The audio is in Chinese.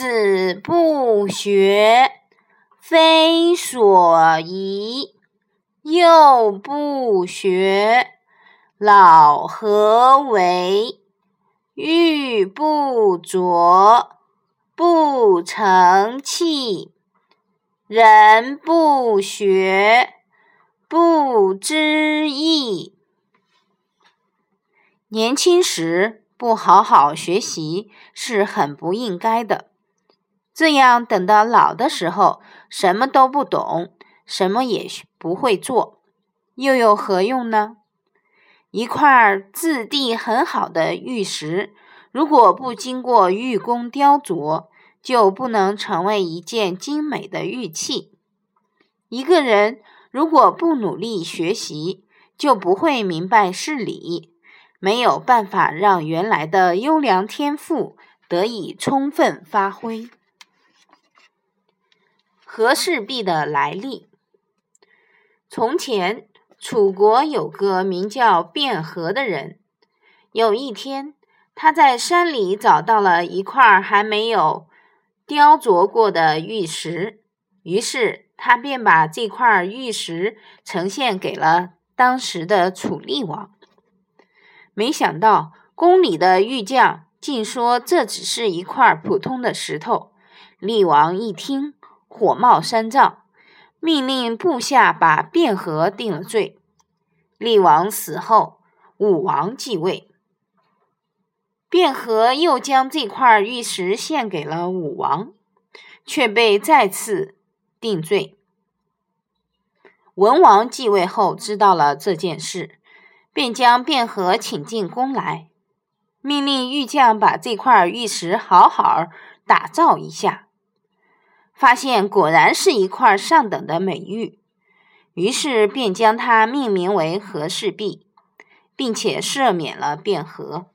子不学，非所宜；幼不学，老何为？玉不琢，不成器；人不学，不知义。年轻时不好好学习是很不应该的。这样等到老的时候，什么都不懂，什么也不会做，又有何用呢？一块质地很好的玉石，如果不经过玉工雕琢，就不能成为一件精美的玉器。一个人如果不努力学习，就不会明白事理，没有办法让原来的优良天赋得以充分发挥。和氏璧的来历。从前，楚国有个名叫卞和的人。有一天，他在山里找到了一块还没有雕琢过的玉石，于是他便把这块玉石呈现给了当时的楚厉王。没想到，宫里的玉匠竟说这只是一块普通的石头。厉王一听。火冒三丈，命令部下把卞和定了罪。厉王死后，武王继位。卞和又将这块玉石献给了武王，却被再次定罪。文王继位后知道了这件事，便将卞和请进宫来，命令玉匠把这块玉石好好打造一下。发现果然是一块上等的美玉，于是便将它命名为和氏璧，并且赦免了卞和。